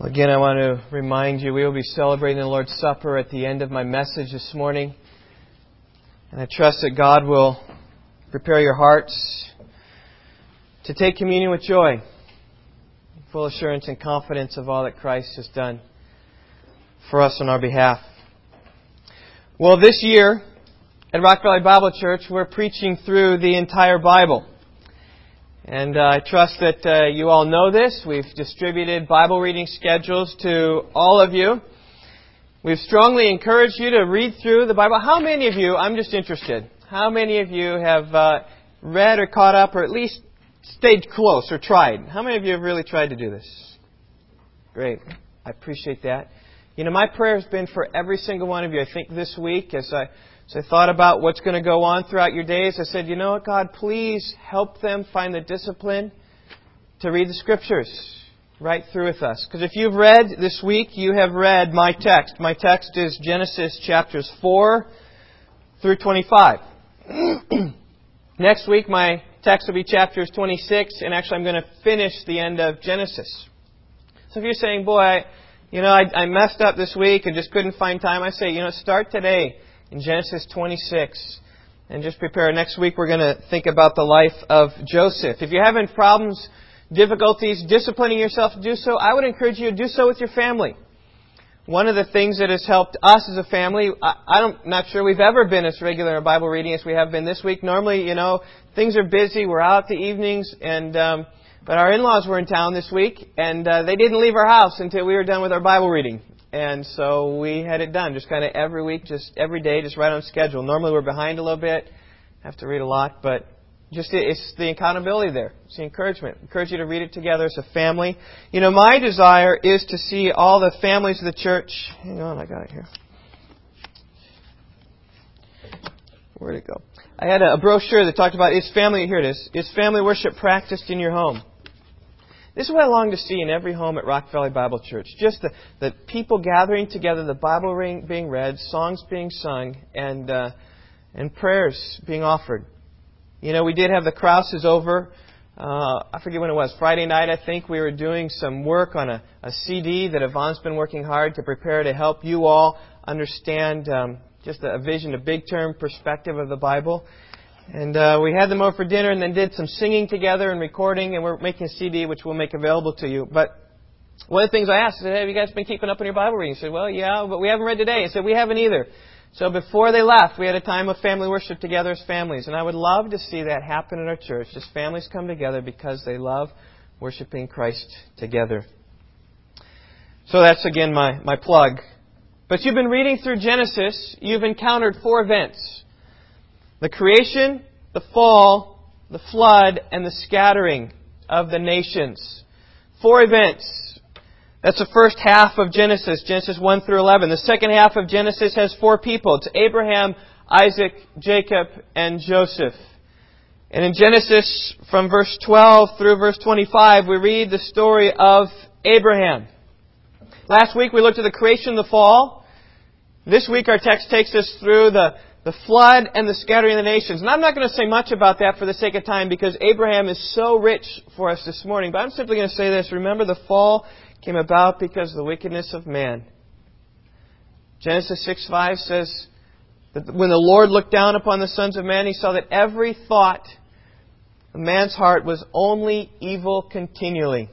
Again, I want to remind you we will be celebrating the Lord's Supper at the end of my message this morning. And I trust that God will prepare your hearts to take communion with joy, full assurance and confidence of all that Christ has done for us on our behalf. Well, this year at Rock Valley Bible Church, we're preaching through the entire Bible. And uh, I trust that uh, you all know this. We've distributed Bible reading schedules to all of you. We've strongly encouraged you to read through the Bible. How many of you, I'm just interested, how many of you have uh, read or caught up or at least stayed close or tried? How many of you have really tried to do this? Great. I appreciate that. You know, my prayer has been for every single one of you. I think this week, as I so I thought about what's going to go on throughout your days. I said, you know what, God, please help them find the discipline to read the Scriptures right through with us. Because if you've read this week, you have read my text. My text is Genesis chapters 4 through 25. Next week, my text will be chapters 26, and actually I'm going to finish the end of Genesis. So if you're saying, boy, I, you know, I, I messed up this week and just couldn't find time, I say, you know, start today in Genesis 26. And just prepare. Next week we're going to think about the life of Joseph. If you're having problems, difficulties, disciplining yourself to do so, I would encourage you to do so with your family. One of the things that has helped us as a family, I, am not sure we've ever been as regular in Bible reading as we have been this week. Normally, you know, things are busy. We're out the evenings, and um, but our in-laws were in town this week, and uh, they didn't leave our house until we were done with our Bible reading. And so we had it done, just kind of every week, just every day, just right on schedule. Normally we're behind a little bit, have to read a lot, but just it's the accountability there. It's the encouragement. Encourage you to read it together as a family. You know, my desire is to see all the families of the church. Hang on, I got it here. Where'd it go? I had a brochure that talked about is family. Here it is. Is family worship practiced in your home? This is what I long to see in every home at Rock Valley Bible Church. Just the, the people gathering together, the Bible being read, songs being sung, and, uh, and prayers being offered. You know, we did have the Krauses over. Uh, I forget when it was. Friday night, I think, we were doing some work on a, a CD that Yvonne's been working hard to prepare to help you all understand um, just a vision, a big term perspective of the Bible. And uh, we had them over for dinner and then did some singing together and recording, and we're making a CD which we'll make available to you. But one of the things I asked, I said, have you guys been keeping up on your Bible reading? He said, well, yeah, but we haven't read today. I said, we haven't either. So before they left, we had a time of family worship together as families. And I would love to see that happen in our church. Just families come together because they love worshiping Christ together. So that's again my, my plug. But you've been reading through Genesis. You've encountered four events. The creation, the fall, the flood, and the scattering of the nations. Four events. That's the first half of Genesis, Genesis 1 through 11. The second half of Genesis has four people. It's Abraham, Isaac, Jacob, and Joseph. And in Genesis, from verse 12 through verse 25, we read the story of Abraham. Last week we looked at the creation the fall. This week our text takes us through the the flood and the scattering of the nations. And I'm not going to say much about that for the sake of time because Abraham is so rich for us this morning. But I'm simply going to say this. Remember, the fall came about because of the wickedness of man. Genesis 6 5 says that when the Lord looked down upon the sons of man, he saw that every thought of man's heart was only evil continually.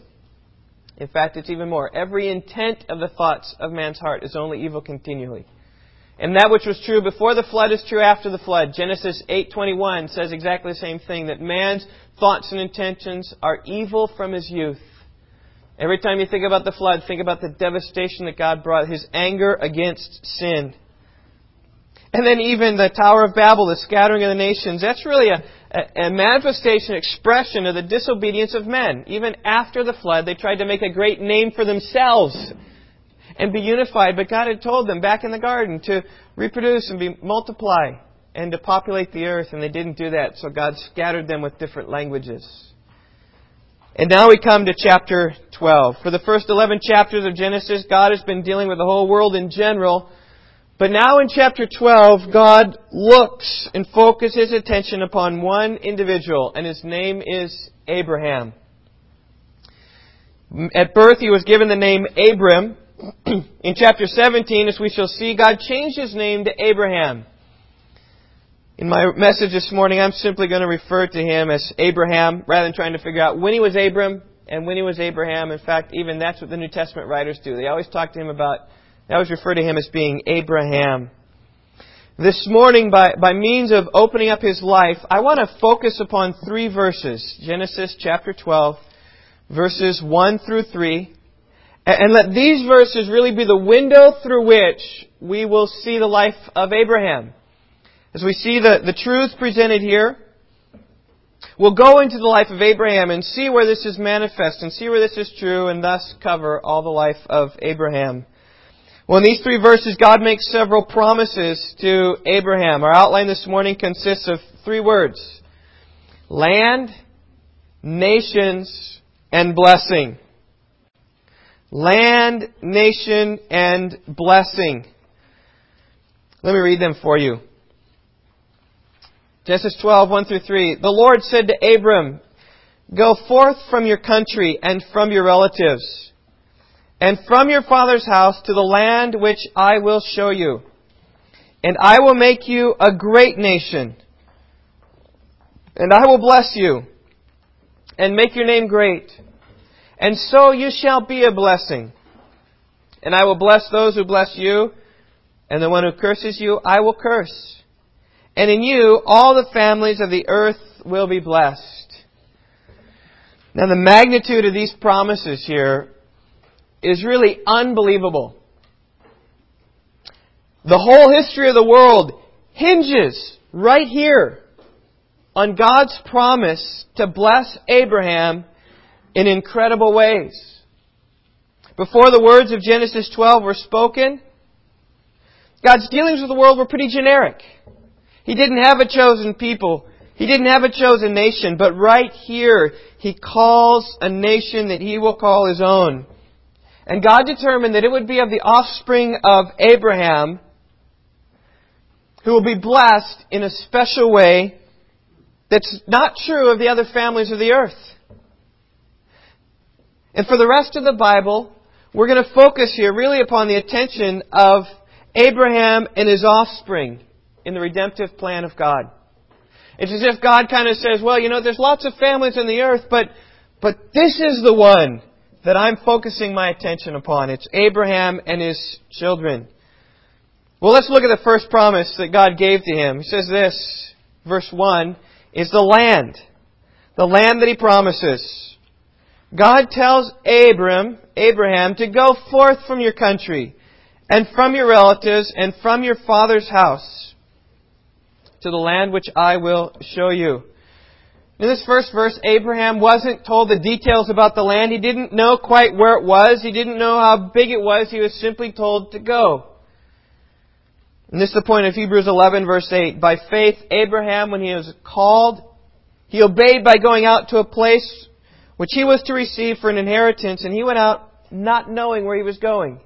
In fact, it's even more. Every intent of the thoughts of man's heart is only evil continually. And that which was true before the flood is true after the flood. Genesis 8:21 says exactly the same thing that man's thoughts and intentions are evil from his youth. Every time you think about the flood, think about the devastation that God brought, his anger against sin. And then even the Tower of Babel, the scattering of the nations, that's really a, a, a manifestation, expression of the disobedience of men. Even after the flood, they tried to make a great name for themselves and be unified. But God had told them back in the garden to reproduce and be multiply and to populate the earth, and they didn't do that. So God scattered them with different languages. And now we come to chapter 12. For the first 11 chapters of Genesis, God has been dealing with the whole world in general. But now in chapter 12, God looks and focuses his attention upon one individual, and his name is Abraham. At birth, he was given the name Abram. In chapter 17, as we shall see, God changed his name to Abraham. In my message this morning, I'm simply going to refer to him as Abraham rather than trying to figure out when he was Abram and when he was Abraham. In fact, even that's what the New Testament writers do. They always talk to him about, they always refer to him as being Abraham. This morning, by, by means of opening up his life, I want to focus upon three verses. Genesis chapter 12, verses 1 through 3. And let these verses really be the window through which we will see the life of Abraham. As we see the, the truth presented here, we'll go into the life of Abraham and see where this is manifest and see where this is true and thus cover all the life of Abraham. Well, in these three verses, God makes several promises to Abraham. Our outline this morning consists of three words. Land, nations, and blessing. Land, nation, and blessing. Let me read them for you. Genesis 12, 1 through 3. The Lord said to Abram, Go forth from your country and from your relatives, and from your father's house to the land which I will show you. And I will make you a great nation. And I will bless you, and make your name great. And so you shall be a blessing. And I will bless those who bless you, and the one who curses you I will curse and in you all the families of the earth will be blessed. Now, the magnitude of these promises here is really unbelievable. The whole history of the world hinges right here on God's promise to bless Abraham in incredible ways. Before the words of Genesis 12 were spoken, God's dealings with the world were pretty generic. He didn't have a chosen people. He didn't have a chosen nation, but right here, He calls a nation that He will call His own. And God determined that it would be of the offspring of Abraham who will be blessed in a special way that's not true of the other families of the earth. And for the rest of the Bible, we're going to focus here really upon the attention of Abraham and his offspring in the redemptive plan of God. It's as if God kind of says, well, you know, there's lots of families in the earth, but, but this is the one that I'm focusing my attention upon. It's Abraham and his children. Well, let's look at the first promise that God gave to him. He says this, verse 1, is the land. The land that he promises. God tells Abram, Abraham, to go forth from your country and from your relatives and from your father's house to the land which I will show you. In this first verse, Abraham wasn't told the details about the land. He didn't know quite where it was. He didn't know how big it was. He was simply told to go. And this is the point of Hebrews 11 verse 8. By faith, Abraham, when he was called, he obeyed by going out to a place which he was to receive for an inheritance, and he went out not knowing where he was going.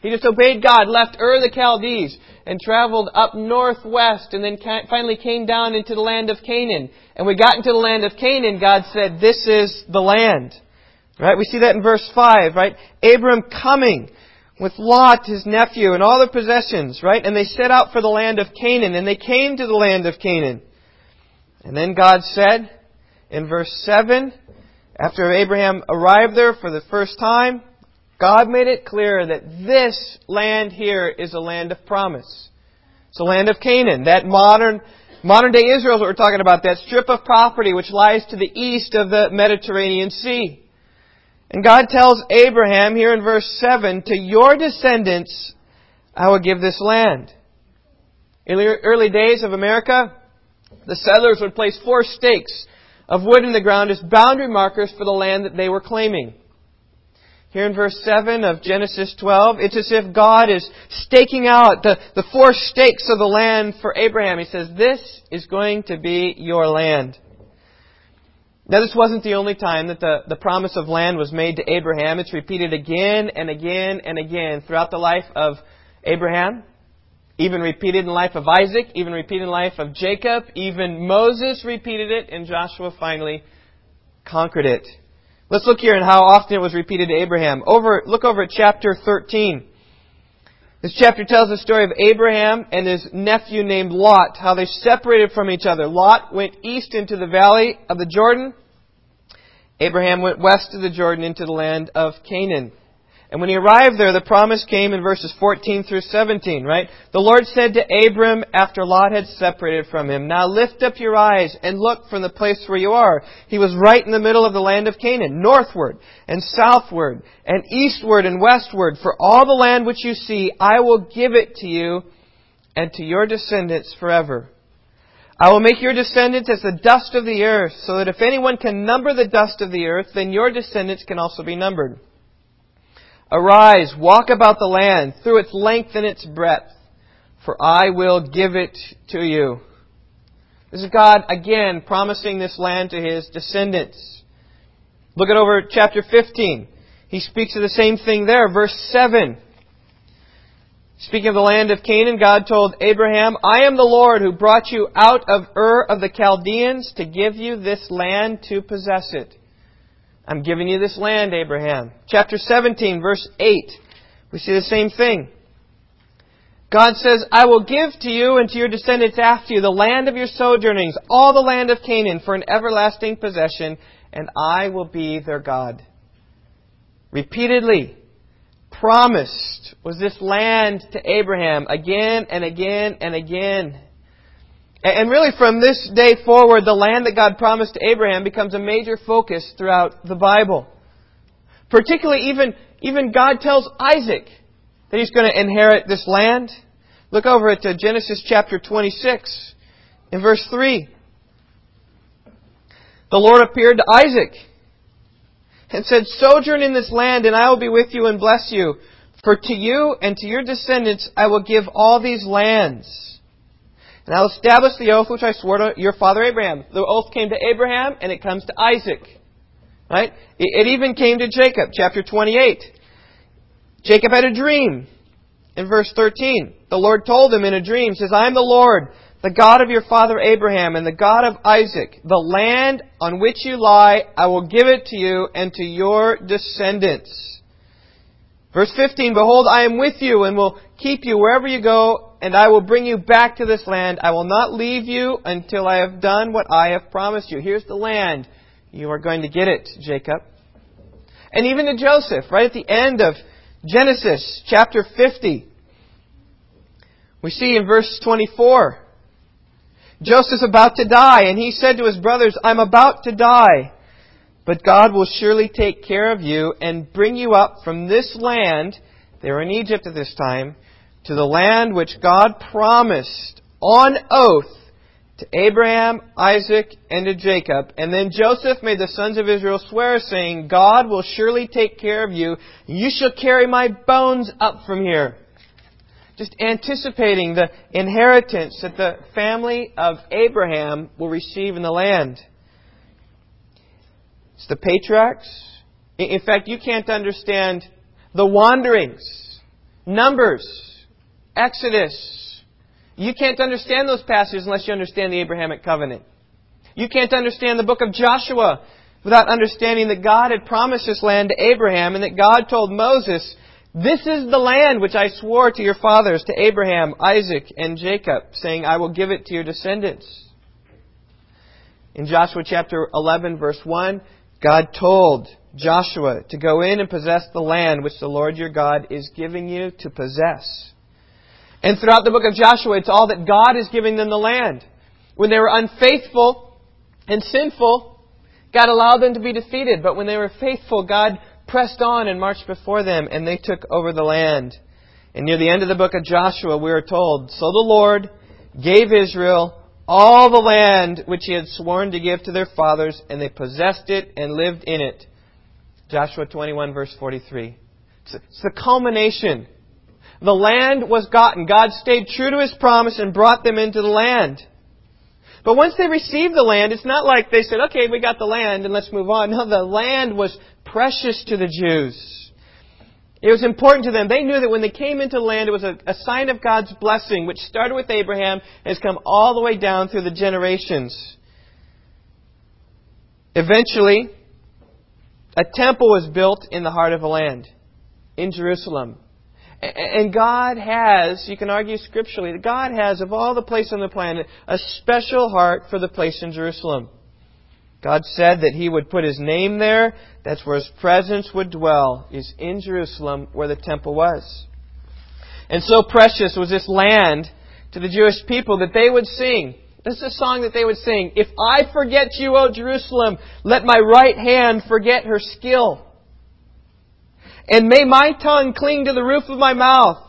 He just obeyed God, left Ur the Chaldees, and traveled up northwest, and then finally came down into the land of Canaan. And we got into the land of Canaan, God said, This is the land. Right? We see that in verse 5, right? Abram coming with Lot, his nephew, and all their possessions, right? And they set out for the land of Canaan, and they came to the land of Canaan. And then God said, in verse 7, after Abraham arrived there for the first time, God made it clear that this land here is a land of promise. It's a land of Canaan. That modern, modern day Israel is what we're talking about. That strip of property which lies to the east of the Mediterranean Sea. And God tells Abraham here in verse 7, to your descendants I will give this land. In the early days of America, the settlers would place four stakes of wood in the ground as boundary markers for the land that they were claiming. Here in verse 7 of Genesis 12, it's as if God is staking out the, the four stakes of the land for Abraham. He says, This is going to be your land. Now, this wasn't the only time that the, the promise of land was made to Abraham. It's repeated again and again and again throughout the life of Abraham, even repeated in the life of Isaac, even repeated in the life of Jacob, even Moses repeated it, and Joshua finally conquered it. Let's look here at how often it was repeated to Abraham. Over, look over at chapter 13. This chapter tells the story of Abraham and his nephew named Lot, how they separated from each other. Lot went east into the valley of the Jordan. Abraham went west of the Jordan into the land of Canaan. And when he arrived there, the promise came in verses 14 through 17, right? The Lord said to Abram after Lot had separated from him, Now lift up your eyes and look from the place where you are. He was right in the middle of the land of Canaan, northward and southward and eastward and westward. For all the land which you see, I will give it to you and to your descendants forever. I will make your descendants as the dust of the earth, so that if anyone can number the dust of the earth, then your descendants can also be numbered. Arise, walk about the land through its length and its breadth, for I will give it to you. This is God again promising this land to his descendants. Look at over chapter 15. He speaks of the same thing there, verse 7. Speaking of the land of Canaan, God told Abraham, I am the Lord who brought you out of Ur of the Chaldeans to give you this land to possess it. I'm giving you this land, Abraham. Chapter 17, verse 8. We see the same thing. God says, I will give to you and to your descendants after you the land of your sojournings, all the land of Canaan for an everlasting possession, and I will be their God. Repeatedly promised was this land to Abraham again and again and again. And really, from this day forward, the land that God promised to Abraham becomes a major focus throughout the Bible. Particularly, even, even God tells Isaac that he's going to inherit this land. Look over at uh, Genesis chapter 26, in verse 3. The Lord appeared to Isaac and said, Sojourn in this land, and I will be with you and bless you. For to you and to your descendants I will give all these lands and I'll establish the oath which I swore to your father Abraham. The oath came to Abraham, and it comes to Isaac. Right? It, even came to Jacob, chapter 28. Jacob had a dream. In verse 13, the Lord told him in a dream, says, I am the Lord, the God of your father Abraham, and the God of Isaac. The land on which you lie, I will give it to you and to your descendants. Verse 15, Behold, I am with you and will keep you wherever you go and I will bring you back to this land. I will not leave you until I have done what I have promised you. Here's the land. You are going to get it, Jacob. And even to Joseph, right at the end of Genesis chapter 50, we see in verse 24, Joseph's about to die, and he said to his brothers, I'm about to die, but God will surely take care of you and bring you up from this land. They were in Egypt at this time to the land which God promised on oath to Abraham, Isaac, and to Jacob. And then Joseph made the sons of Israel swear, saying, God will surely take care of you. You shall carry my bones up from here. Just anticipating the inheritance that the family of Abraham will receive in the land. It's the patriarchs. In fact, you can't understand the wanderings, numbers, Exodus. You can't understand those passages unless you understand the Abrahamic covenant. You can't understand the book of Joshua without understanding that God had promised this land to Abraham and that God told Moses, This is the land which I swore to your fathers, to Abraham, Isaac, and Jacob, saying, I will give it to your descendants. In Joshua chapter 11, verse 1, God told Joshua to go in and possess the land which the Lord your God is giving you to possess. And throughout the book of Joshua, it's all that God is giving them the land. When they were unfaithful and sinful, God allowed them to be defeated. But when they were faithful, God pressed on and marched before them, and they took over the land. And near the end of the book of Joshua, we are told, So the Lord gave Israel all the land which he had sworn to give to their fathers, and they possessed it and lived in it. Joshua 21, verse 43. It's the culmination the land was gotten. God stayed true to His promise and brought them into the land. But once they received the land, it's not like they said, okay, we got the land and let's move on. No, the land was precious to the Jews. It was important to them. They knew that when they came into the land, it was a, a sign of God's blessing, which started with Abraham and has come all the way down through the generations. Eventually, a temple was built in the heart of the land, in Jerusalem. And God has, you can argue scripturally, that God has, of all the places on the planet, a special heart for the place in Jerusalem. God said that He would put His name there. That's where His presence would dwell, is in Jerusalem where the temple was. And so precious was this land to the Jewish people that they would sing. This is a song that they would sing. If I forget you, O Jerusalem, let my right hand forget her skill. And may my tongue cling to the roof of my mouth.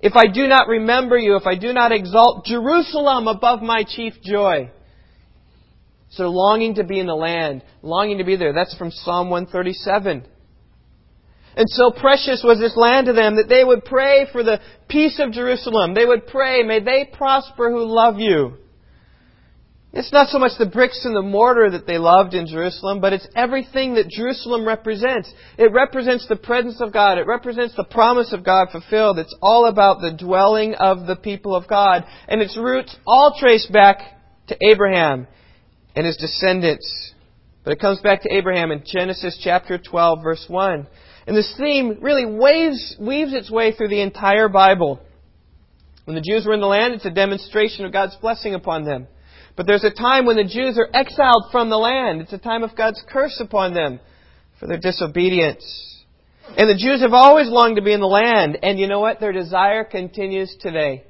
If I do not remember you, if I do not exalt Jerusalem above my chief joy. So longing to be in the land, longing to be there. That's from Psalm 137. And so precious was this land to them that they would pray for the peace of Jerusalem. They would pray, may they prosper who love you. It's not so much the bricks and the mortar that they loved in Jerusalem, but it's everything that Jerusalem represents. It represents the presence of God. It represents the promise of God fulfilled. It's all about the dwelling of the people of God. And its roots all trace back to Abraham and his descendants. But it comes back to Abraham in Genesis chapter 12 verse 1. And this theme really waves, weaves its way through the entire Bible. When the Jews were in the land, it's a demonstration of God's blessing upon them. But there's a time when the Jews are exiled from the land. It's a time of God's curse upon them for their disobedience. And the Jews have always longed to be in the land. And you know what? Their desire continues today.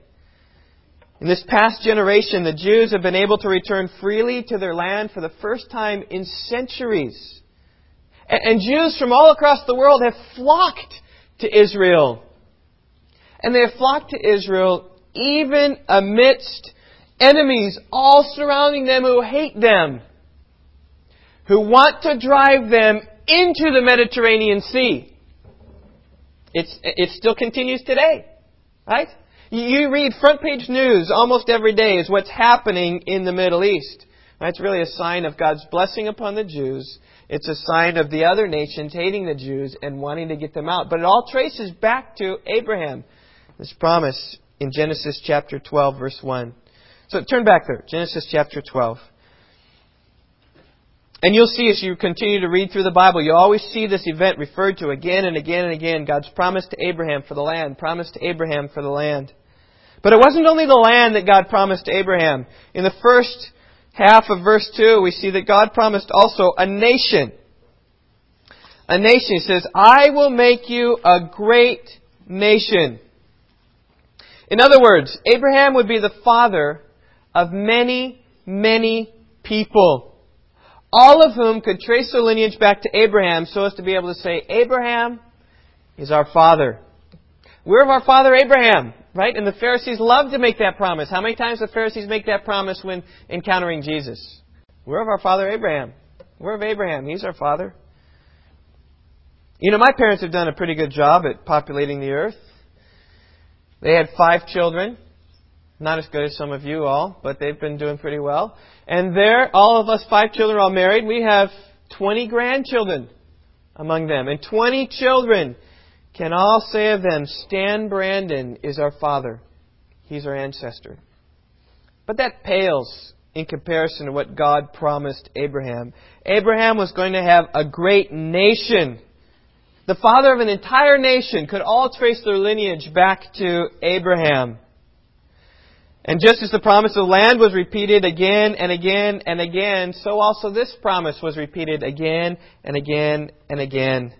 In this past generation, the Jews have been able to return freely to their land for the first time in centuries. And Jews from all across the world have flocked to Israel. And they have flocked to Israel even amidst enemies all surrounding them who hate them, who want to drive them into the Mediterranean Sea. It's, it still continues today, right? You read front page news almost every day is what's happening in the Middle East. It's really a sign of God's blessing upon the Jews. It's a sign of the other nations hating the Jews and wanting to get them out. But it all traces back to Abraham, this promise in Genesis chapter 12, verse 1. So turn back there, Genesis chapter 12. And you'll see as you continue to read through the Bible, you always see this event referred to again and again and again. God's promise to Abraham for the land, promise to Abraham for the land. But it wasn't only the land that God promised to Abraham. In the first half of verse 2, we see that God promised also a nation. A nation. He says, I will make you a great nation. In other words, Abraham would be the father of many, many people, all of whom could trace their lineage back to Abraham so as to be able to say, Abraham is our father. We're of our father Abraham, right? And the Pharisees love to make that promise. How many times do the Pharisees make that promise when encountering Jesus? We're of our father Abraham. We're of Abraham. He's our father. You know, my parents have done a pretty good job at populating the earth. They had five children. Not as good as some of you all, but they've been doing pretty well. And there, all of us five children are all married. We have 20 grandchildren among them. And 20 children can all say of them, Stan Brandon is our father. He's our ancestor. But that pales in comparison to what God promised Abraham. Abraham was going to have a great nation. The father of an entire nation could all trace their lineage back to Abraham. And just as the promise of land was repeated again and again and again, so also this promise was repeated again and again and again.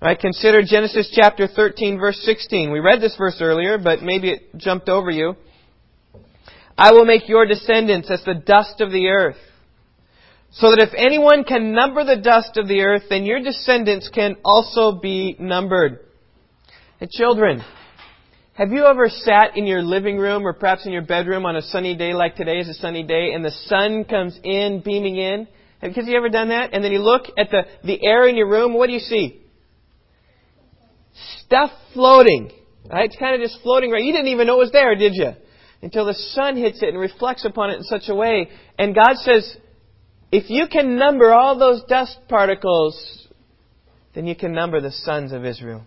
Right, consider Genesis chapter 13 verse 16. We read this verse earlier, but maybe it jumped over you. I will make your descendants as the dust of the earth, so that if anyone can number the dust of the earth, then your descendants can also be numbered. And children, have you ever sat in your living room or perhaps in your bedroom on a sunny day like today is a sunny day and the sun comes in, beaming in? Have you ever done that? And then you look at the, the air in your room, what do you see? Stuff floating. Right? It's kind of just floating right. You didn't even know it was there, did you? Until the sun hits it and reflects upon it in such a way. And God says, if you can number all those dust particles, then you can number the sons of Israel.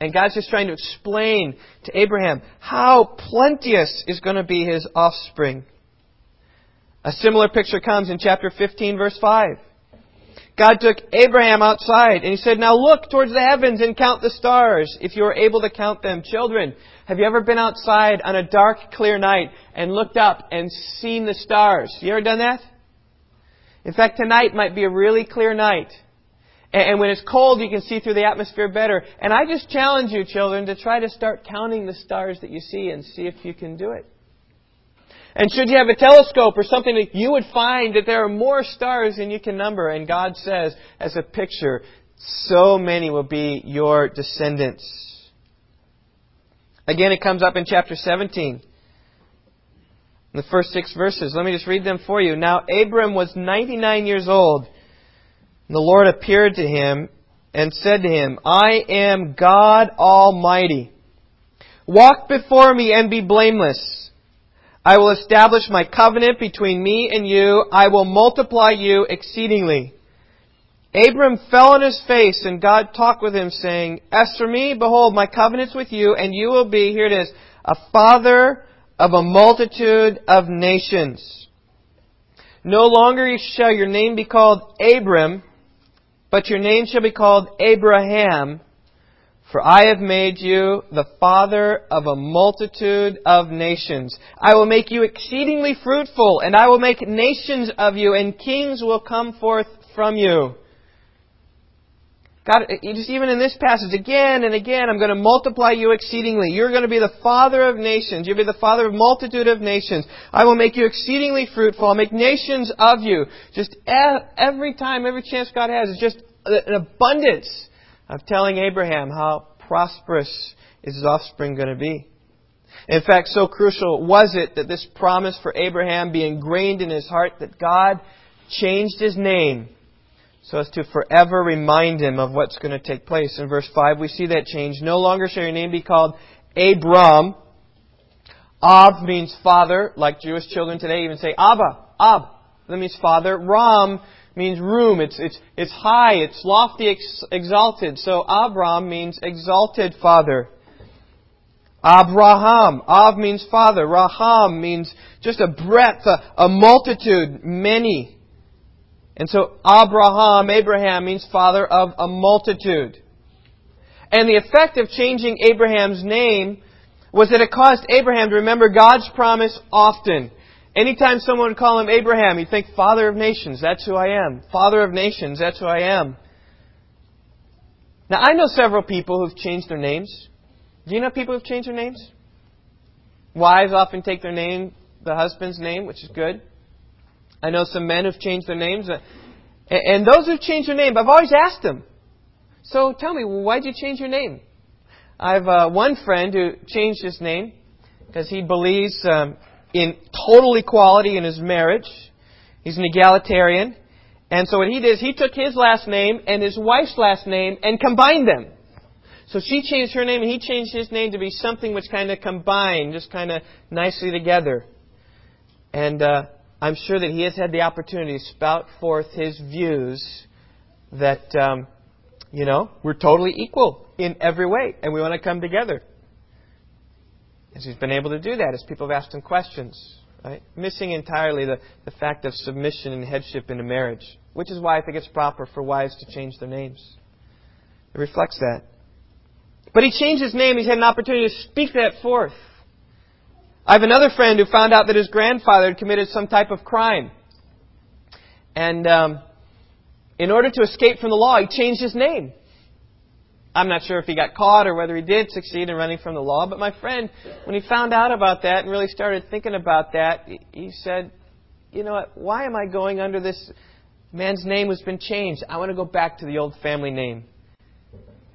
And God's just trying to explain to Abraham how plenteous is going to be his offspring. A similar picture comes in chapter 15, verse 5. God took Abraham outside and he said, Now look towards the heavens and count the stars, if you are able to count them. Children, have you ever been outside on a dark, clear night and looked up and seen the stars? You ever done that? In fact, tonight might be a really clear night. And when it's cold, you can see through the atmosphere better. And I just challenge you, children, to try to start counting the stars that you see and see if you can do it. And should you have a telescope or something, you would find that there are more stars than you can number. And God says, as a picture, so many will be your descendants. Again, it comes up in chapter 17. The first six verses. Let me just read them for you. Now, Abram was 99 years old and the Lord appeared to him and said to him, I am God Almighty. Walk before me and be blameless. I will establish my covenant between me and you. I will multiply you exceedingly. Abram fell on his face and God talked with him saying, As for me, behold, my covenant's with you and you will be, here it is, a father of a multitude of nations. No longer shall your name be called Abram, but your name shall be called Abraham, for I have made you the father of a multitude of nations. I will make you exceedingly fruitful, and I will make nations of you, and kings will come forth from you. God, just even in this passage, again and again, I'm going to multiply you exceedingly. You're going to be the father of nations. You'll be the father of multitude of nations. I will make you exceedingly fruitful. I'll make nations of you. Just every time, every chance God has, is just an abundance of telling Abraham how prosperous is his offspring going to be. In fact, so crucial was it that this promise for Abraham be ingrained in his heart that God changed his name so as to forever remind him of what's going to take place. In verse 5, we see that change. No longer shall your name be called Abram. Ab means father, like Jewish children today even say Abba, Ab. That means father. Ram means room. It's, it's, it's high, it's lofty, ex- exalted. So Abram means exalted father. Abraham. Av means father. Raham means just a breadth, a, a multitude, many. And so Abraham, Abraham means father of a multitude. And the effect of changing Abraham's name was that it caused Abraham to remember God's promise often. Anytime someone would call him Abraham, he'd think, Father of nations, that's who I am. Father of nations, that's who I am. Now, I know several people who've changed their names. Do you know people who've changed their names? Wives often take their name, the husband's name, which is good. I know some men who've changed their names. Uh, and those who've changed their name, I've always asked them, so tell me, why'd you change your name? I have uh, one friend who changed his name because he believes um, in total equality in his marriage. He's an egalitarian. And so what he did is he took his last name and his wife's last name and combined them. So she changed her name and he changed his name to be something which kind of combined, just kind of nicely together. And uh, I'm sure that he has had the opportunity to spout forth his views that, um, you know, we're totally equal in every way and we want to come together. As he's been able to do that as people have asked him questions, right? Missing entirely the, the fact of submission and headship in a marriage, which is why I think it's proper for wives to change their names. It reflects that. But he changed his name. He's had an opportunity to speak that forth. I have another friend who found out that his grandfather had committed some type of crime. And um, in order to escape from the law, he changed his name. I'm not sure if he got caught or whether he did succeed in running from the law, but my friend, when he found out about that and really started thinking about that, he said, You know what? Why am I going under this man's name who's been changed? I want to go back to the old family name.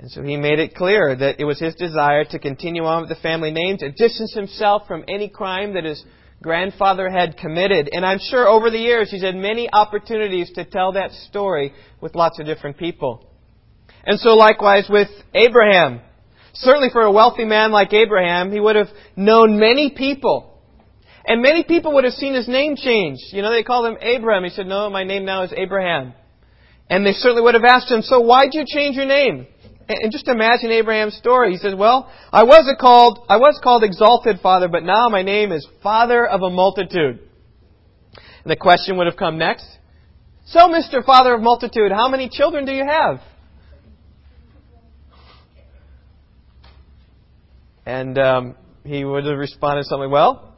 And so he made it clear that it was his desire to continue on with the family name, to distance himself from any crime that his grandfather had committed. And I'm sure over the years he's had many opportunities to tell that story with lots of different people. And so likewise with Abraham. Certainly for a wealthy man like Abraham, he would have known many people. And many people would have seen his name change. You know, they called him Abraham. He said, no, my name now is Abraham. And they certainly would have asked him, so why'd you change your name? And just imagine Abraham's story. He says, "Well, I was called I was called exalted father, but now my name is father of a multitude." And the question would have come next: So, Mr. Father of Multitude, how many children do you have? And um, he would have responded something, Well,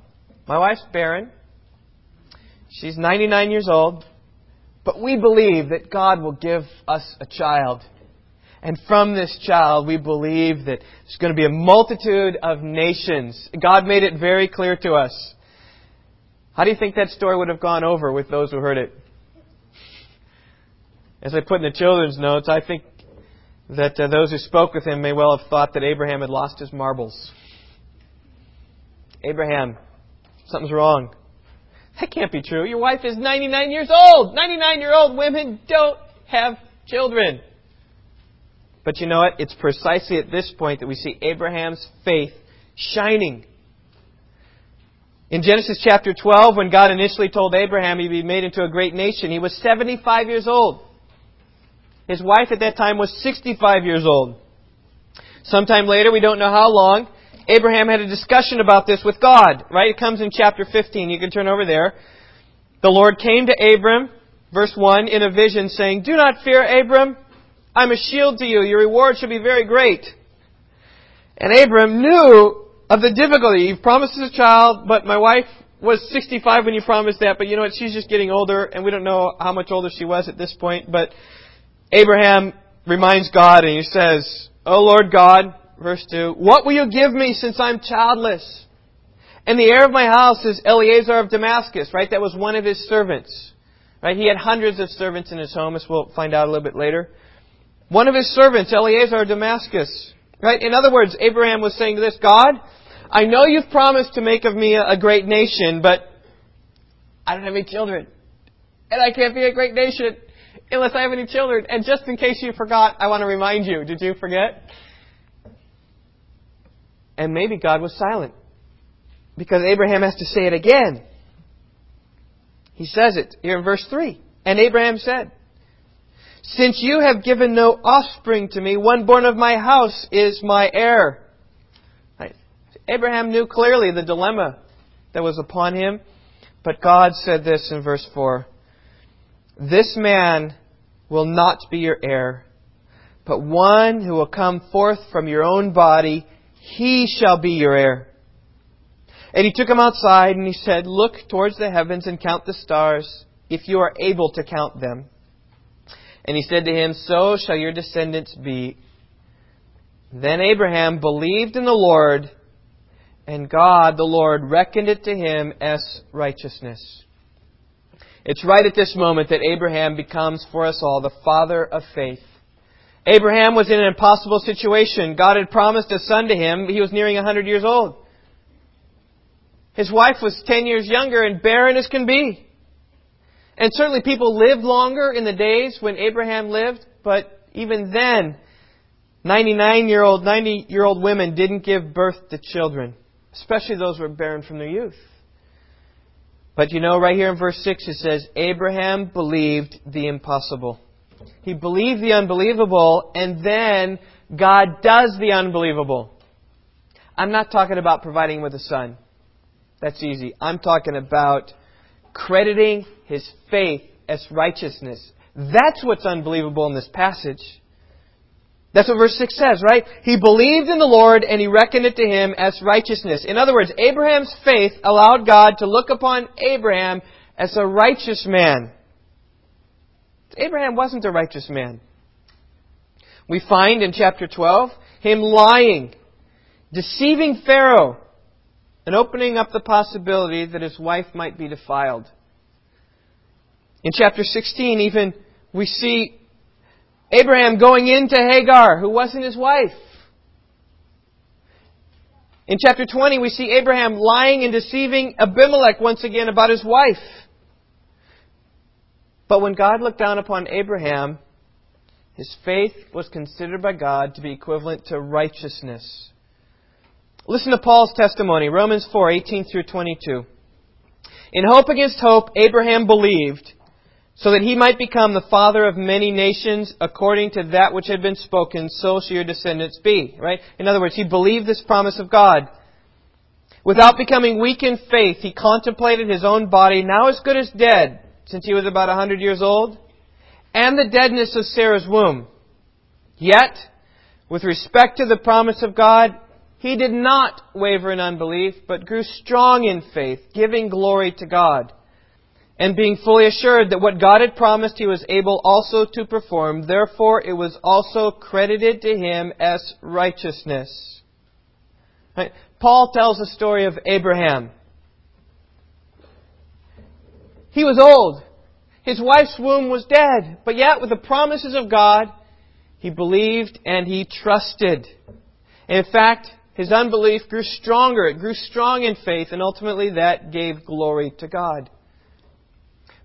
my wife's barren. She's 99 years old. But we believe that God will give us a child. And from this child, we believe that there's going to be a multitude of nations. God made it very clear to us. How do you think that story would have gone over with those who heard it? As I put in the children's notes, I think that uh, those who spoke with him may well have thought that Abraham had lost his marbles. Abraham, something's wrong. That can't be true. Your wife is 99 years old. 99 year old women don't have children. But you know what? It's precisely at this point that we see Abraham's faith shining. In Genesis chapter 12, when God initially told Abraham he'd be made into a great nation, he was 75 years old. His wife at that time was 65 years old. Sometime later, we don't know how long, Abraham had a discussion about this with God, right? It comes in chapter 15. You can turn over there. The Lord came to Abram, verse 1, in a vision saying, Do not fear, Abram. I'm a shield to you. Your reward shall be very great. And Abram knew of the difficulty. You've promised us a child, but my wife was 65 when you promised that, but you know what? She's just getting older, and we don't know how much older she was at this point. But Abraham reminds God, and he says, O Lord God, verse 2, What will you give me since I'm childless? And the heir of my house is Eliezer of Damascus, right? That was one of his servants. Right? He had hundreds of servants in his home, as we'll find out a little bit later. One of his servants, Eliezer of Damascus. Right? In other words, Abraham was saying to this, God, I know you've promised to make of me a great nation, but I don't have any children. And I can't be a great nation unless I have any children. And just in case you forgot, I want to remind you. Did you forget? And maybe God was silent. Because Abraham has to say it again. He says it here in verse 3. And Abraham said, Since you have given no offspring to me, one born of my house is my heir. Right. Abraham knew clearly the dilemma that was upon him. But God said this in verse 4 This man will not be your heir, but one who will come forth from your own body he shall be your heir. And he took him outside and he said, Look towards the heavens and count the stars, if you are able to count them. And he said to him, So shall your descendants be. Then Abraham believed in the Lord, and God, the Lord, reckoned it to him as righteousness. It's right at this moment that Abraham becomes for us all the father of faith. Abraham was in an impossible situation. God had promised a son to him. He was nearing 100 years old. His wife was 10 years younger and barren as can be. And certainly people lived longer in the days when Abraham lived, but even then, 99 year old, 90 year old women didn't give birth to children, especially those who were barren from their youth. But you know, right here in verse 6 it says, Abraham believed the impossible. He believed the unbelievable, and then God does the unbelievable. I'm not talking about providing with a son. That's easy. I'm talking about crediting his faith as righteousness. That's what's unbelievable in this passage. That's what verse 6 says, right? He believed in the Lord and he reckoned it to him as righteousness. In other words, Abraham's faith allowed God to look upon Abraham as a righteous man. Abraham wasn't a righteous man. We find in chapter 12 him lying, deceiving Pharaoh, and opening up the possibility that his wife might be defiled. In chapter 16, even we see Abraham going into Hagar, who wasn't his wife. In chapter 20, we see Abraham lying and deceiving Abimelech once again about his wife. But when God looked down upon Abraham, his faith was considered by God to be equivalent to righteousness. Listen to Paul's testimony, Romans 4, 18 through 22. In hope against hope, Abraham believed, so that he might become the father of many nations according to that which had been spoken, so shall your descendants be. Right? In other words, he believed this promise of God. Without becoming weak in faith, he contemplated his own body, now as good as dead, since he was about a hundred years old, and the deadness of Sarah's womb. Yet, with respect to the promise of God, he did not waver in unbelief, but grew strong in faith, giving glory to God. And being fully assured that what God had promised he was able also to perform, therefore it was also credited to him as righteousness. Right? Paul tells the story of Abraham. He was old. His wife's womb was dead. But yet, with the promises of God, he believed and he trusted. In fact, his unbelief grew stronger. It grew strong in faith, and ultimately that gave glory to God.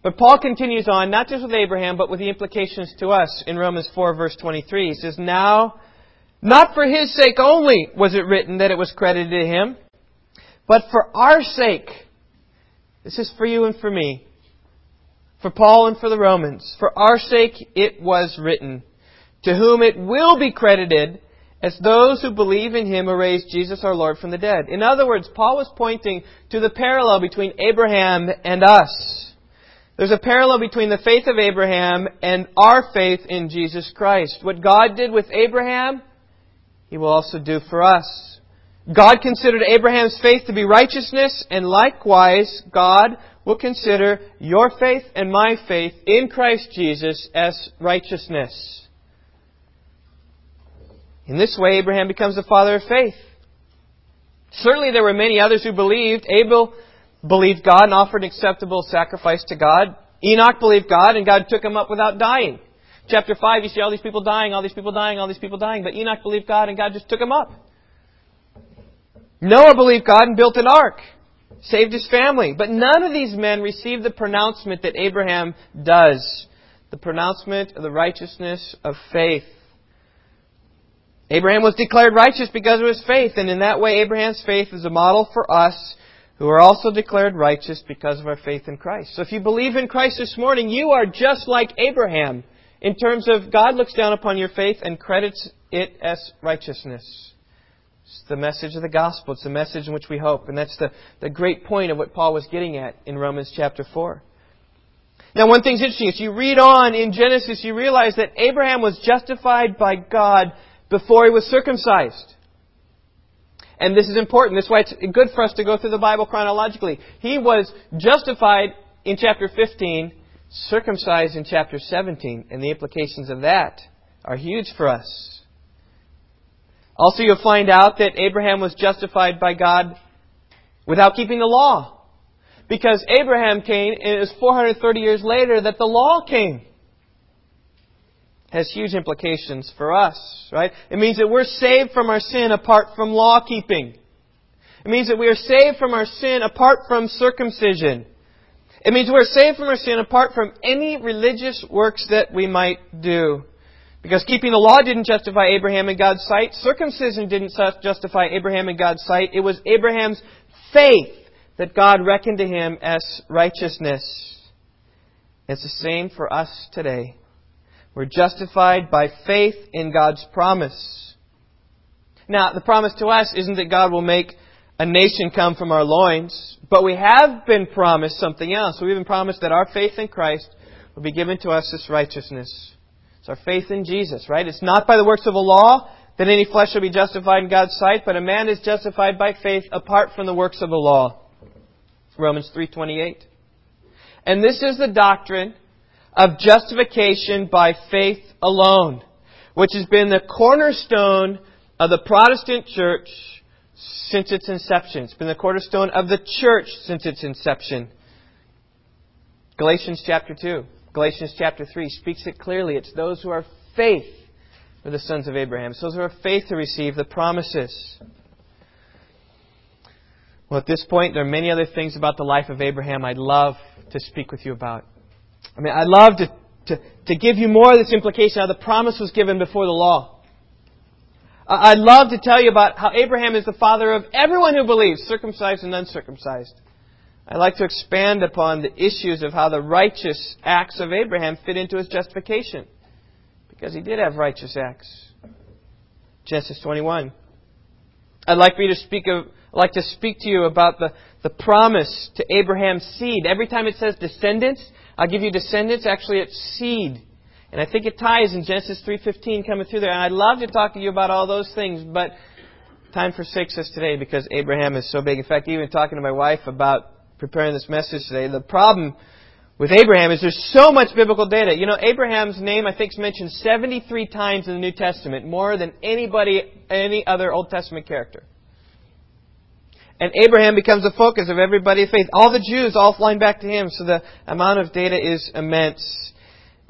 But Paul continues on, not just with Abraham, but with the implications to us in Romans 4, verse 23. He says, Now, not for his sake only was it written that it was credited to him, but for our sake. This is for you and for me. For Paul and for the Romans. For our sake it was written, to whom it will be credited as those who believe in him who raised Jesus our Lord from the dead. In other words, Paul was pointing to the parallel between Abraham and us. There's a parallel between the faith of Abraham and our faith in Jesus Christ. What God did with Abraham, he will also do for us. God considered Abraham's faith to be righteousness, and likewise, God will consider your faith and my faith in Christ Jesus as righteousness. In this way, Abraham becomes the father of faith. Certainly, there were many others who believed. Abel believed God and offered an acceptable sacrifice to God. Enoch believed God, and God took him up without dying. Chapter 5, you see all these people dying, all these people dying, all these people dying, but Enoch believed God, and God just took him up. Noah believed God and built an ark, saved his family. But none of these men received the pronouncement that Abraham does the pronouncement of the righteousness of faith. Abraham was declared righteous because of his faith, and in that way, Abraham's faith is a model for us who are also declared righteous because of our faith in Christ. So if you believe in Christ this morning, you are just like Abraham in terms of God looks down upon your faith and credits it as righteousness. It's the message of the gospel. It's the message in which we hope. And that's the, the great point of what Paul was getting at in Romans chapter 4. Now, one thing's interesting. As you read on in Genesis, you realize that Abraham was justified by God before he was circumcised. And this is important. This is why it's good for us to go through the Bible chronologically. He was justified in chapter 15, circumcised in chapter 17, and the implications of that are huge for us. Also, you'll find out that Abraham was justified by God without keeping the law. Because Abraham came, and it was 430 years later that the law came has huge implications for us, right? It means that we're saved from our sin apart from law keeping. It means that we are saved from our sin apart from circumcision. It means we're saved from our sin apart from any religious works that we might do. Because keeping the law didn't justify Abraham in God's sight. Circumcision didn't justify Abraham in God's sight. It was Abraham's faith that God reckoned to him as righteousness. It's the same for us today. We're justified by faith in God's promise. Now, the promise to us isn't that God will make a nation come from our loins, but we have been promised something else. We've been promised that our faith in Christ will be given to us as righteousness. It's our faith in Jesus, right? It's not by the works of the law that any flesh will be justified in God's sight, but a man is justified by faith apart from the works of the law. Romans 3:28. And this is the doctrine of justification by faith alone, which has been the cornerstone of the Protestant church since its inception. It's been the cornerstone of the church since its inception. Galatians chapter 2, Galatians chapter 3 speaks it clearly. It's those who are faith who are the sons of Abraham. It's those who are faith to receive the promises. Well, at this point, there are many other things about the life of Abraham I'd love to speak with you about. I mean, I'd love to, to, to give you more of this implication how the promise was given before the law. I'd love to tell you about how Abraham is the father of everyone who believes, circumcised and uncircumcised. I'd like to expand upon the issues of how the righteous acts of Abraham fit into his justification. Because he did have righteous acts. Genesis 21. I'd like me to speak of, like to speak to you about the, the promise to Abraham's seed. Every time it says descendants, I'll give you descendants. Actually, it's seed. And I think it ties in Genesis 3.15 coming through there. And I'd love to talk to you about all those things, but time forsakes us today because Abraham is so big. In fact, even talking to my wife about preparing this message today, the problem with Abraham is there's so much biblical data. You know, Abraham's name, I think, is mentioned 73 times in the New Testament, more than anybody, any other Old Testament character. And Abraham becomes the focus of everybody's faith. All the Jews all flying back to him, so the amount of data is immense.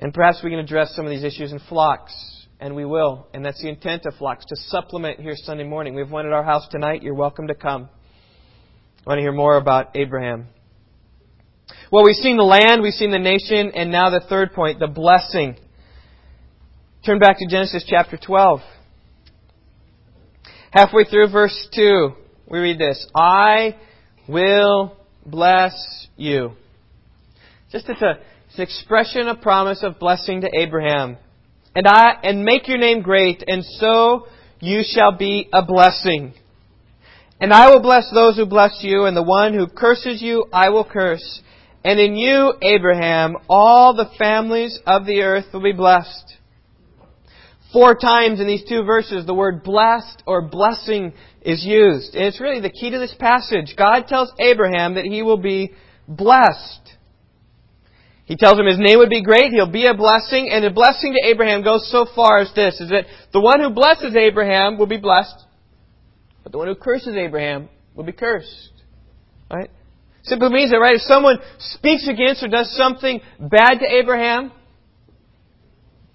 And perhaps we can address some of these issues in flocks, and we will. And that's the intent of flocks, to supplement here Sunday morning. We have one at our house tonight. You're welcome to come. I want to hear more about Abraham. Well, we've seen the land, we've seen the nation, and now the third point, the blessing. Turn back to Genesis chapter 12. Halfway through verse 2, we read this I will bless you. Just as a, it's an expression of promise of blessing to Abraham. And I and make your name great, and so you shall be a blessing. And I will bless those who bless you, and the one who curses you I will curse. And in you, Abraham, all the families of the earth will be blessed. Four times in these two verses, the word blessed or blessing is used. And it's really the key to this passage. God tells Abraham that he will be blessed. He tells him his name would be great, he'll be a blessing, and the blessing to Abraham goes so far as this, is that the one who blesses Abraham will be blessed, but the one who curses Abraham will be cursed. Right? Simply means that, right, if someone speaks against or does something bad to Abraham,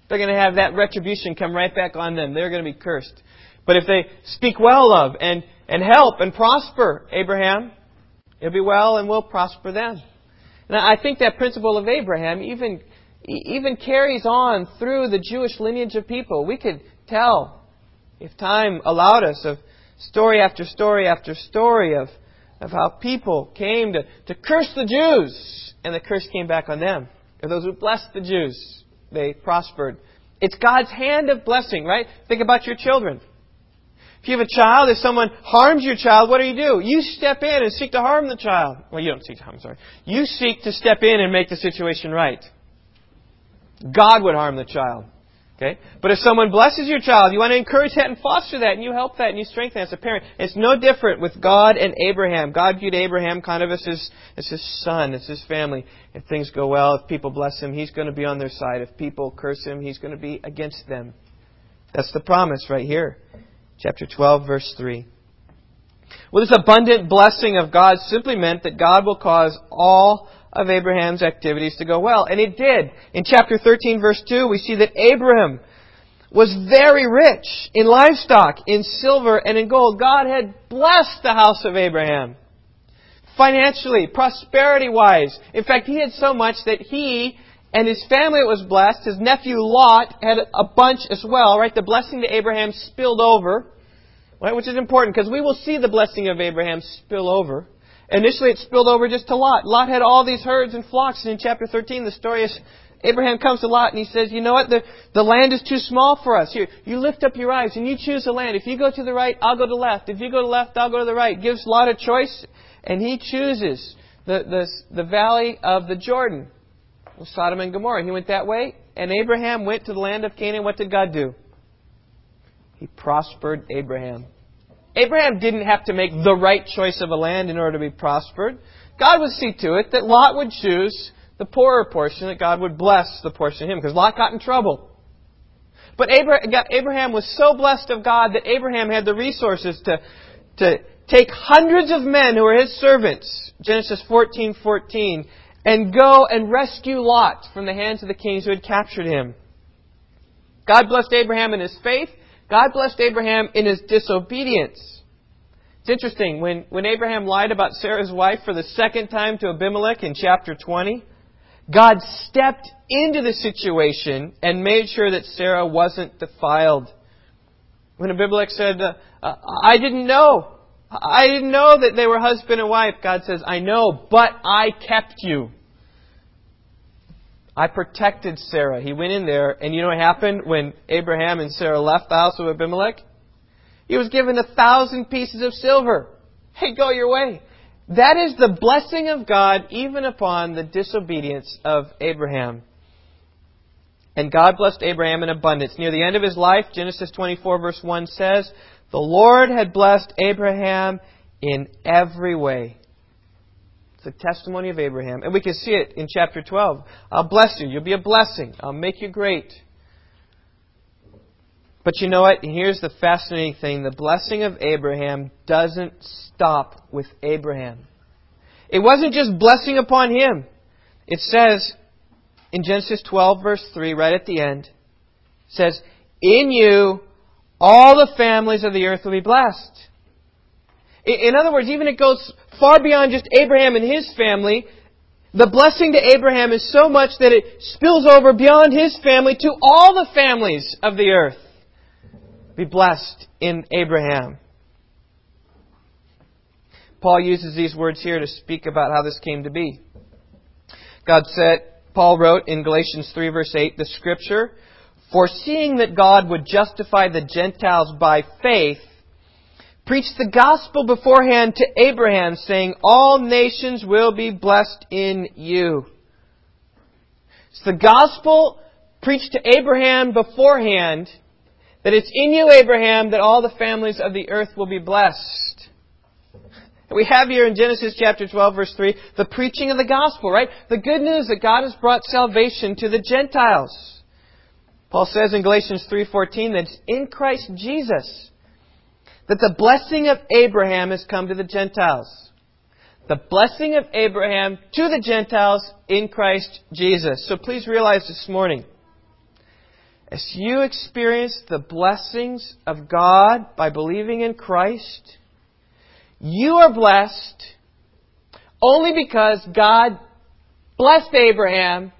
they're going to have that retribution come right back on them. They're going to be cursed. But if they speak well of and, and help and prosper Abraham, it'll be well and will prosper them. And I think that principle of Abraham even, even carries on through the Jewish lineage of people. We could tell, if time allowed us, of story after story after story of of how people came to, to curse the Jews, and the curse came back on them. Or those who blessed the Jews, they prospered. It's God's hand of blessing, right? Think about your children. If you have a child, if someone harms your child, what do you do? You step in and seek to harm the child. Well, you don't seek to harm, sorry. You seek to step in and make the situation right. God would harm the child. Okay? But if someone blesses your child, you want to encourage that and foster that, and you help that and you strengthen that as a parent. It's no different with God and Abraham. God viewed Abraham kind of as his, as his son, as his family. If things go well, if people bless him, he's going to be on their side. If people curse him, he's going to be against them. That's the promise right here. Chapter 12, verse 3. Well, this abundant blessing of God simply meant that God will cause all of Abraham's activities to go well. And it did. In chapter 13, verse 2, we see that Abraham was very rich in livestock, in silver, and in gold. God had blessed the house of Abraham. Financially, prosperity wise. In fact, he had so much that he and his family was blessed. His nephew Lot had a bunch as well, right? The blessing to Abraham spilled over, right? Which is important because we will see the blessing of Abraham spill over. Initially, it spilled over just to Lot. Lot had all these herds and flocks, and in chapter 13, the story is Abraham comes to Lot and he says, You know what? The, the land is too small for us. Here, you lift up your eyes and you choose the land. If you go to the right, I'll go to the left. If you go to the left, I'll go to the right. Gives Lot a choice, and he chooses the, the, the valley of the Jordan, Sodom and Gomorrah. He went that way, and Abraham went to the land of Canaan. What did God do? He prospered Abraham. Abraham didn't have to make the right choice of a land in order to be prospered. God would see to it that Lot would choose the poorer portion, that God would bless the portion of him, because Lot got in trouble. But Abraham was so blessed of God that Abraham had the resources to, to take hundreds of men who were his servants, Genesis 14, 14, and go and rescue Lot from the hands of the kings who had captured him. God blessed Abraham in his faith. God blessed Abraham in his disobedience. It's interesting, when, when Abraham lied about Sarah's wife for the second time to Abimelech in chapter 20, God stepped into the situation and made sure that Sarah wasn't defiled. When Abimelech said, uh, I didn't know. I didn't know that they were husband and wife. God says, I know, but I kept you. I protected Sarah. He went in there, and you know what happened when Abraham and Sarah left the house of Abimelech? He was given a thousand pieces of silver. Hey, go your way. That is the blessing of God even upon the disobedience of Abraham. And God blessed Abraham in abundance. Near the end of his life, Genesis 24 verse 1 says, The Lord had blessed Abraham in every way. The testimony of Abraham. And we can see it in chapter 12. I'll bless you. You'll be a blessing. I'll make you great. But you know what? Here's the fascinating thing. The blessing of Abraham doesn't stop with Abraham. It wasn't just blessing upon him. It says in Genesis 12 verse 3, right at the end, says, In you all the families of the earth will be blessed. In other words, even it goes far beyond just Abraham and his family. The blessing to Abraham is so much that it spills over beyond his family to all the families of the earth be blessed in Abraham. Paul uses these words here to speak about how this came to be. God said, Paul wrote in Galatians 3 verse 8, the scripture, foreseeing that God would justify the Gentiles by faith, preached the gospel beforehand to Abraham, saying, All nations will be blessed in you. It's the gospel preached to Abraham beforehand that it's in you, Abraham, that all the families of the earth will be blessed. We have here in Genesis chapter 12 verse 3 the preaching of the gospel, right? The good news that God has brought salvation to the Gentiles. Paul says in Galatians 3:14 that it's in Christ Jesus that the blessing of Abraham has come to the Gentiles. The blessing of Abraham to the Gentiles in Christ Jesus. So please realize this morning as you experience the blessings of God by believing in Christ, you are blessed only because God blessed Abraham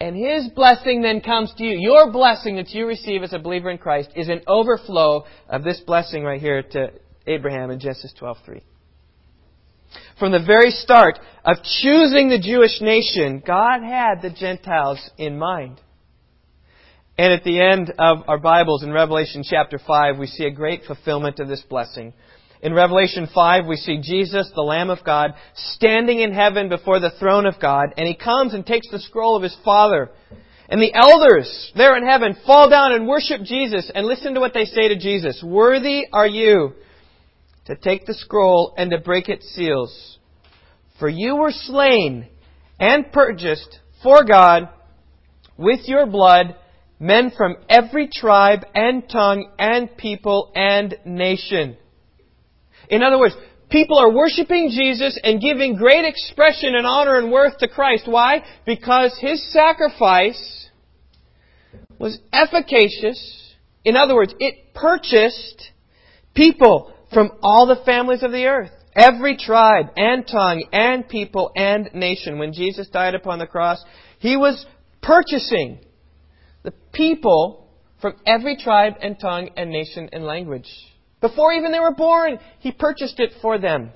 and his blessing then comes to you. Your blessing that you receive as a believer in Christ is an overflow of this blessing right here to Abraham in Genesis 12:3. From the very start of choosing the Jewish nation, God had the Gentiles in mind. And at the end of our Bibles in Revelation chapter 5, we see a great fulfillment of this blessing. In Revelation 5, we see Jesus, the Lamb of God, standing in heaven before the throne of God, and he comes and takes the scroll of his Father. And the elders there in heaven fall down and worship Jesus and listen to what they say to Jesus. Worthy are you to take the scroll and to break its seals. For you were slain and purchased for God with your blood men from every tribe and tongue and people and nation. In other words, people are worshiping Jesus and giving great expression and honor and worth to Christ. Why? Because His sacrifice was efficacious. In other words, it purchased people from all the families of the earth. Every tribe and tongue and people and nation. When Jesus died upon the cross, He was purchasing the people from every tribe and tongue and nation and language. Before even they were born, He purchased it for them.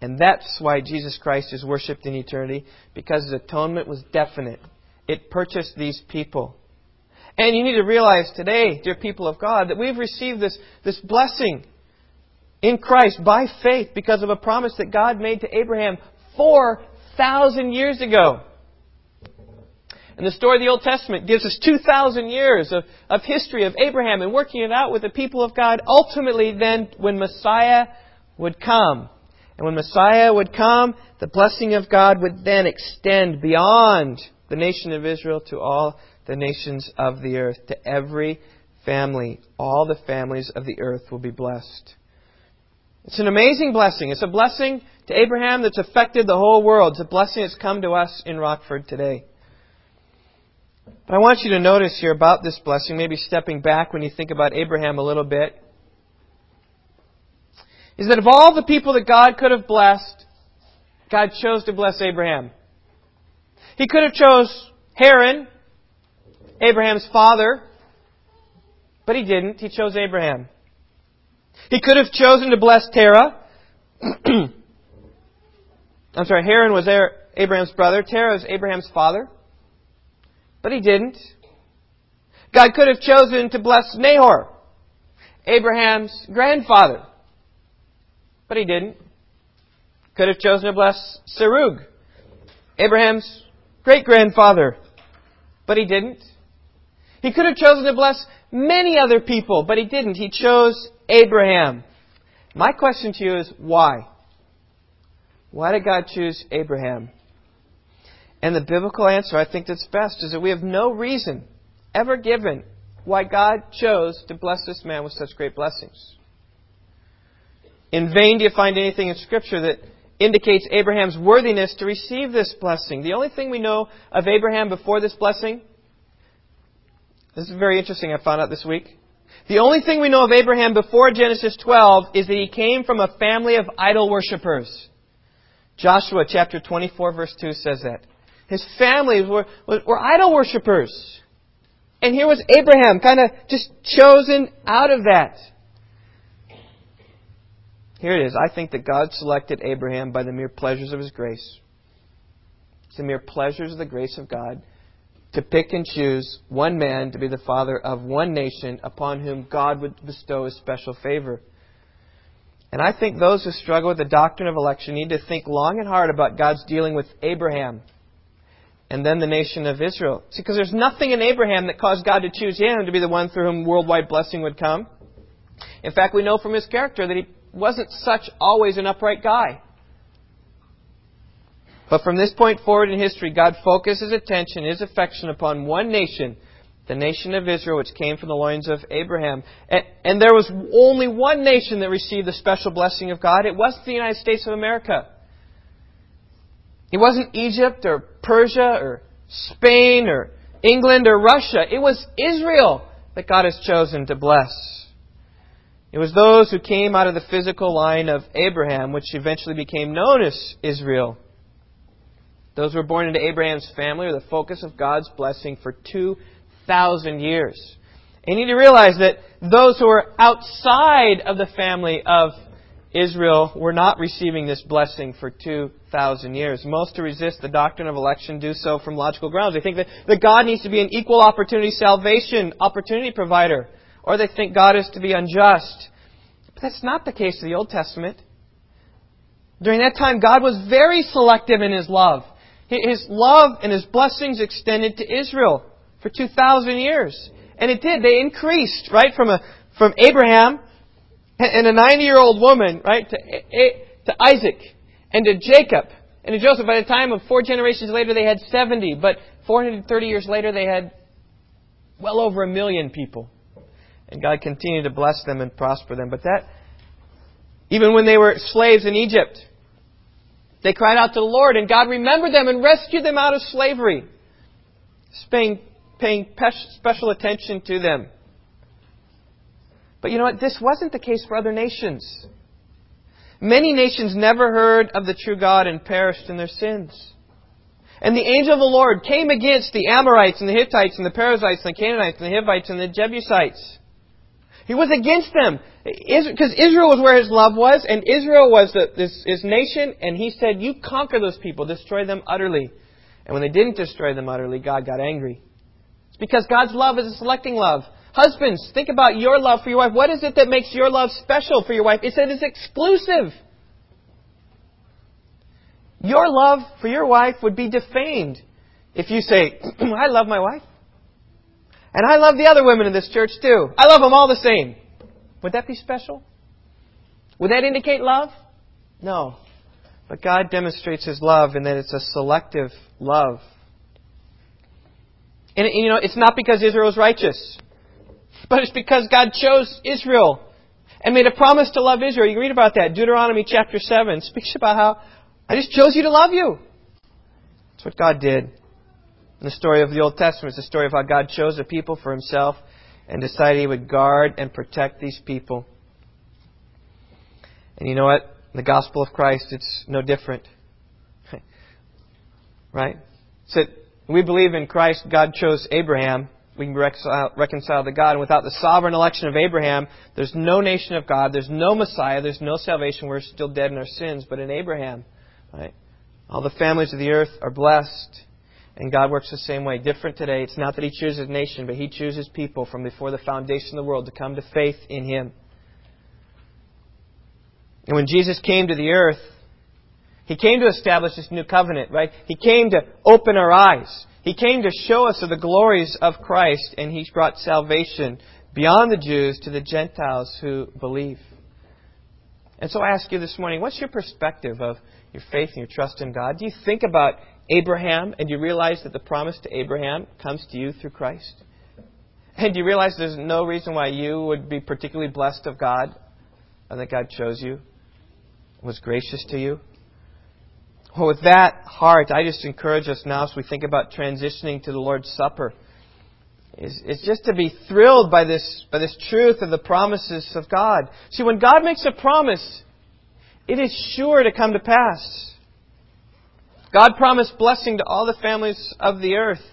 And that's why Jesus Christ is worshipped in eternity, because His atonement was definite. It purchased these people. And you need to realize today, dear people of God, that we've received this, this blessing in Christ by faith because of a promise that God made to Abraham 4,000 years ago. And the story of the Old Testament gives us 2,000 years of, of history of Abraham and working it out with the people of God. Ultimately, then, when Messiah would come, and when Messiah would come, the blessing of God would then extend beyond the nation of Israel to all the nations of the earth, to every family. All the families of the earth will be blessed. It's an amazing blessing. It's a blessing to Abraham that's affected the whole world. It's a blessing that's come to us in Rockford today. But I want you to notice here about this blessing, maybe stepping back when you think about Abraham a little bit, is that of all the people that God could have blessed, God chose to bless Abraham. He could have chose Haran, Abraham's father, but he didn't. He chose Abraham. He could have chosen to bless Terah. I'm sorry, Haran was Abraham's brother. Terah was Abraham's father. But he didn't. God could have chosen to bless Nahor, Abraham's grandfather. but he didn't. Could have chosen to bless Serug, Abraham's great grandfather, but he didn't. He could have chosen to bless many other people, but he didn't. He chose Abraham. My question to you is why? Why did God choose Abraham? And the biblical answer, I think that's best, is that we have no reason ever given why God chose to bless this man with such great blessings. In vain do you find anything in Scripture that indicates Abraham's worthiness to receive this blessing. The only thing we know of Abraham before this blessing, this is very interesting, I found out this week. The only thing we know of Abraham before Genesis 12 is that he came from a family of idol worshippers. Joshua chapter 24 verse 2 says that. His family were, were idol worshippers. And here was Abraham, kind of just chosen out of that. Here it is. I think that God selected Abraham by the mere pleasures of his grace. It's the mere pleasures of the grace of God to pick and choose one man to be the father of one nation upon whom God would bestow his special favor. And I think those who struggle with the doctrine of election need to think long and hard about God's dealing with Abraham and then the nation of Israel. See, because there's nothing in Abraham that caused God to choose him to be the one through whom worldwide blessing would come. In fact, we know from his character that he wasn't such always an upright guy. But from this point forward in history, God focused his attention, his affection upon one nation, the nation of Israel, which came from the loins of Abraham. And, and there was only one nation that received the special blessing of God. It wasn't the United States of America. It wasn't Egypt or Persia or Spain or England or Russia. It was Israel that God has chosen to bless. It was those who came out of the physical line of Abraham, which eventually became known as Israel. Those who were born into Abraham's family are the focus of God's blessing for 2,000 years. And you need to realize that those who are outside of the family of Israel were not receiving this blessing for 2,000 years. Most who resist the doctrine of election do so from logical grounds. They think that, that God needs to be an equal opportunity salvation opportunity provider or they think God is to be unjust. But that's not the case of the Old Testament. During that time, God was very selective in His love. His love and His blessings extended to Israel for 2,000 years. And it did. They increased, right? From, a, from Abraham and a 90 year old woman, right? To, to Isaac and to Jacob and to Joseph. By the time of four generations later, they had 70. But 430 years later, they had well over a million people. And God continued to bless them and prosper them. But that, even when they were slaves in Egypt, they cried out to the Lord, and God remembered them and rescued them out of slavery, paying, paying special attention to them. But you know what? This wasn't the case for other nations. Many nations never heard of the true God and perished in their sins. And the angel of the Lord came against the Amorites and the Hittites and the Perizzites and the Canaanites and the Hivites and the Jebusites. He was against them. Because Israel was where his love was, and Israel was the, his nation, and he said, You conquer those people, destroy them utterly. And when they didn't destroy them utterly, God got angry. It's because God's love is a selecting love. Husbands, think about your love for your wife. What is it that makes your love special for your wife? It said it's exclusive. Your love for your wife would be defamed if you say, I love my wife. And I love the other women in this church too. I love them all the same. Would that be special? Would that indicate love? No. But God demonstrates His love in that it's a selective love. And, you know, it's not because Israel is righteous, but it's because God chose Israel and made a promise to love Israel. You read about that. Deuteronomy chapter 7 speaks about how I just chose you to love you. That's what God did. The story of the Old Testament is the story of how God chose a people for himself and decided he would guard and protect these people. And you know what? In The gospel of Christ, it's no different. right? So we believe in Christ, God chose Abraham. We can reconcile, reconcile to God. And without the sovereign election of Abraham, there's no nation of God, there's no Messiah, there's no salvation. We're still dead in our sins. But in Abraham, right? All the families of the earth are blessed. And God works the same way. Different today. It's not that He chooses a nation, but He chooses people from before the foundation of the world to come to faith in Him. And when Jesus came to the earth, he came to establish this new covenant, right? He came to open our eyes. He came to show us of the glories of Christ, and he brought salvation beyond the Jews to the Gentiles who believe. And so I ask you this morning, what's your perspective of your faith and your trust in God? Do you think about Abraham and you realize that the promise to Abraham comes to you through Christ? And do you realize there's no reason why you would be particularly blessed of God and that God chose you, was gracious to you? Well, with that heart, I just encourage us now as we think about transitioning to the Lord's Supper is, just to be thrilled by this, by this truth of the promises of God. See, when God makes a promise, it is sure to come to pass. God promised blessing to all the families of the earth,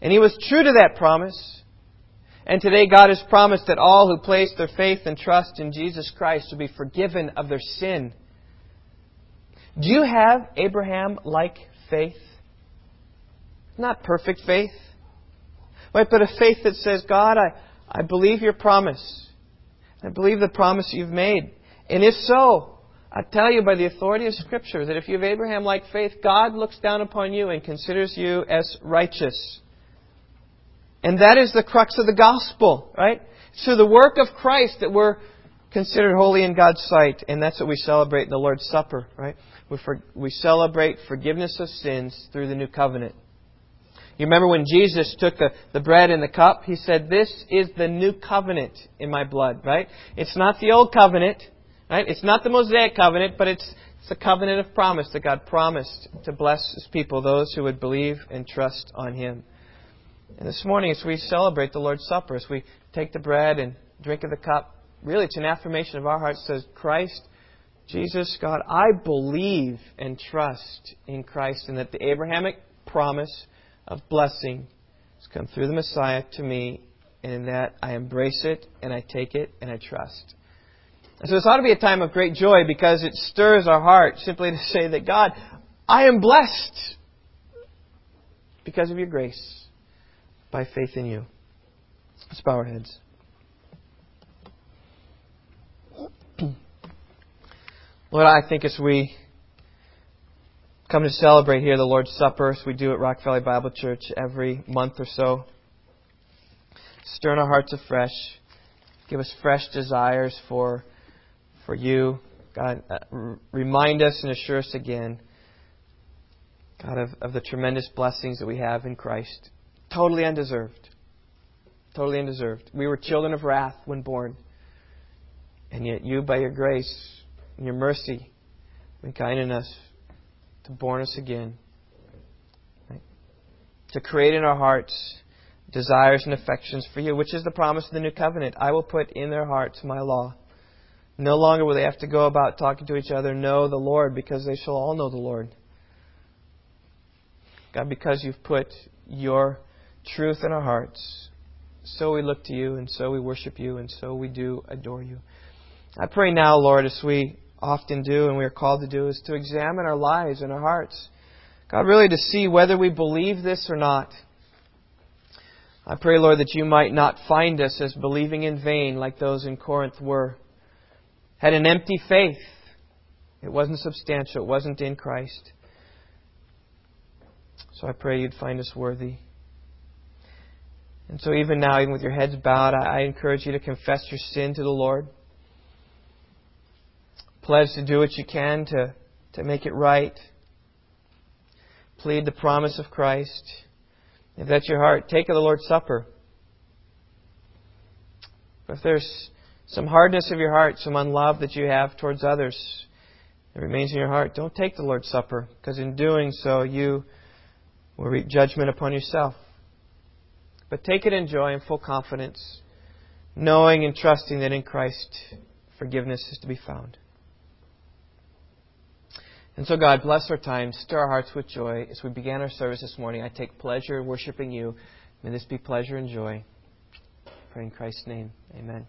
and He was true to that promise. And today God has promised that all who place their faith and trust in Jesus Christ will be forgiven of their sin. Do you have Abraham like faith? Not perfect faith. Right? But a faith that says, God, I, I believe your promise. I believe the promise you've made. And if so, I tell you by the authority of Scripture that if you have Abraham like faith, God looks down upon you and considers you as righteous. And that is the crux of the gospel, right? So the work of Christ that we're considered holy in God's sight, and that's what we celebrate in the Lord's Supper, right? We, for, we celebrate forgiveness of sins through the new covenant. You remember when Jesus took the, the bread and the cup? He said, This is the new covenant in my blood, right? It's not the old covenant, right? It's not the Mosaic covenant, but it's, it's a covenant of promise that God promised to bless His people, those who would believe and trust on Him. And this morning, as we celebrate the Lord's Supper, as we take the bread and drink of the cup, really it's an affirmation of our hearts says, Christ, Jesus, God, I believe and trust in Christ and that the Abrahamic promise of blessing has come through the Messiah to me, and in that I embrace it and I take it and I trust. And so this ought to be a time of great joy because it stirs our heart simply to say that God, I am blessed because of your grace by faith in you. Let's bow our heads. Lord, I think as we come to celebrate here the Lord's Supper, as we do at Rock Valley Bible Church every month or so, stir in our hearts afresh, give us fresh desires for, for you. God, uh, remind us and assure us again, God, of, of the tremendous blessings that we have in Christ. Totally undeserved. Totally undeserved. We were children of wrath when born. And yet you, by your grace and your mercy, been kind in us to born us again. Right? To create in our hearts desires and affections for you, which is the promise of the new covenant. I will put in their hearts my law. No longer will they have to go about talking to each other, know the Lord, because they shall all know the Lord. God, because you've put your truth in our hearts. So we look to you, and so we worship you, and so we do adore you. I pray now, Lord, as we often do and we are called to do, is to examine our lives and our hearts. God, really to see whether we believe this or not. I pray, Lord, that you might not find us as believing in vain like those in Corinth were. Had an empty faith. It wasn't substantial. It wasn't in Christ. So I pray you'd find us worthy. And so, even now, even with your heads bowed, I, encourage you to confess your sin to the Lord. Pledge to do what you can to, to make it right. Plead the promise of Christ. If that's your heart, take of the Lord's Supper. If there's some hardness of your heart, some unlove that you have towards others that remains in your heart, don't take the Lord's Supper, because in doing so, you will reap judgment upon yourself. But take it in joy and full confidence, knowing and trusting that in Christ forgiveness is to be found. And so, God, bless our time, stir our hearts with joy. As we began our service this morning, I take pleasure in worshiping you. May this be pleasure and joy. Pray in Christ's name. Amen.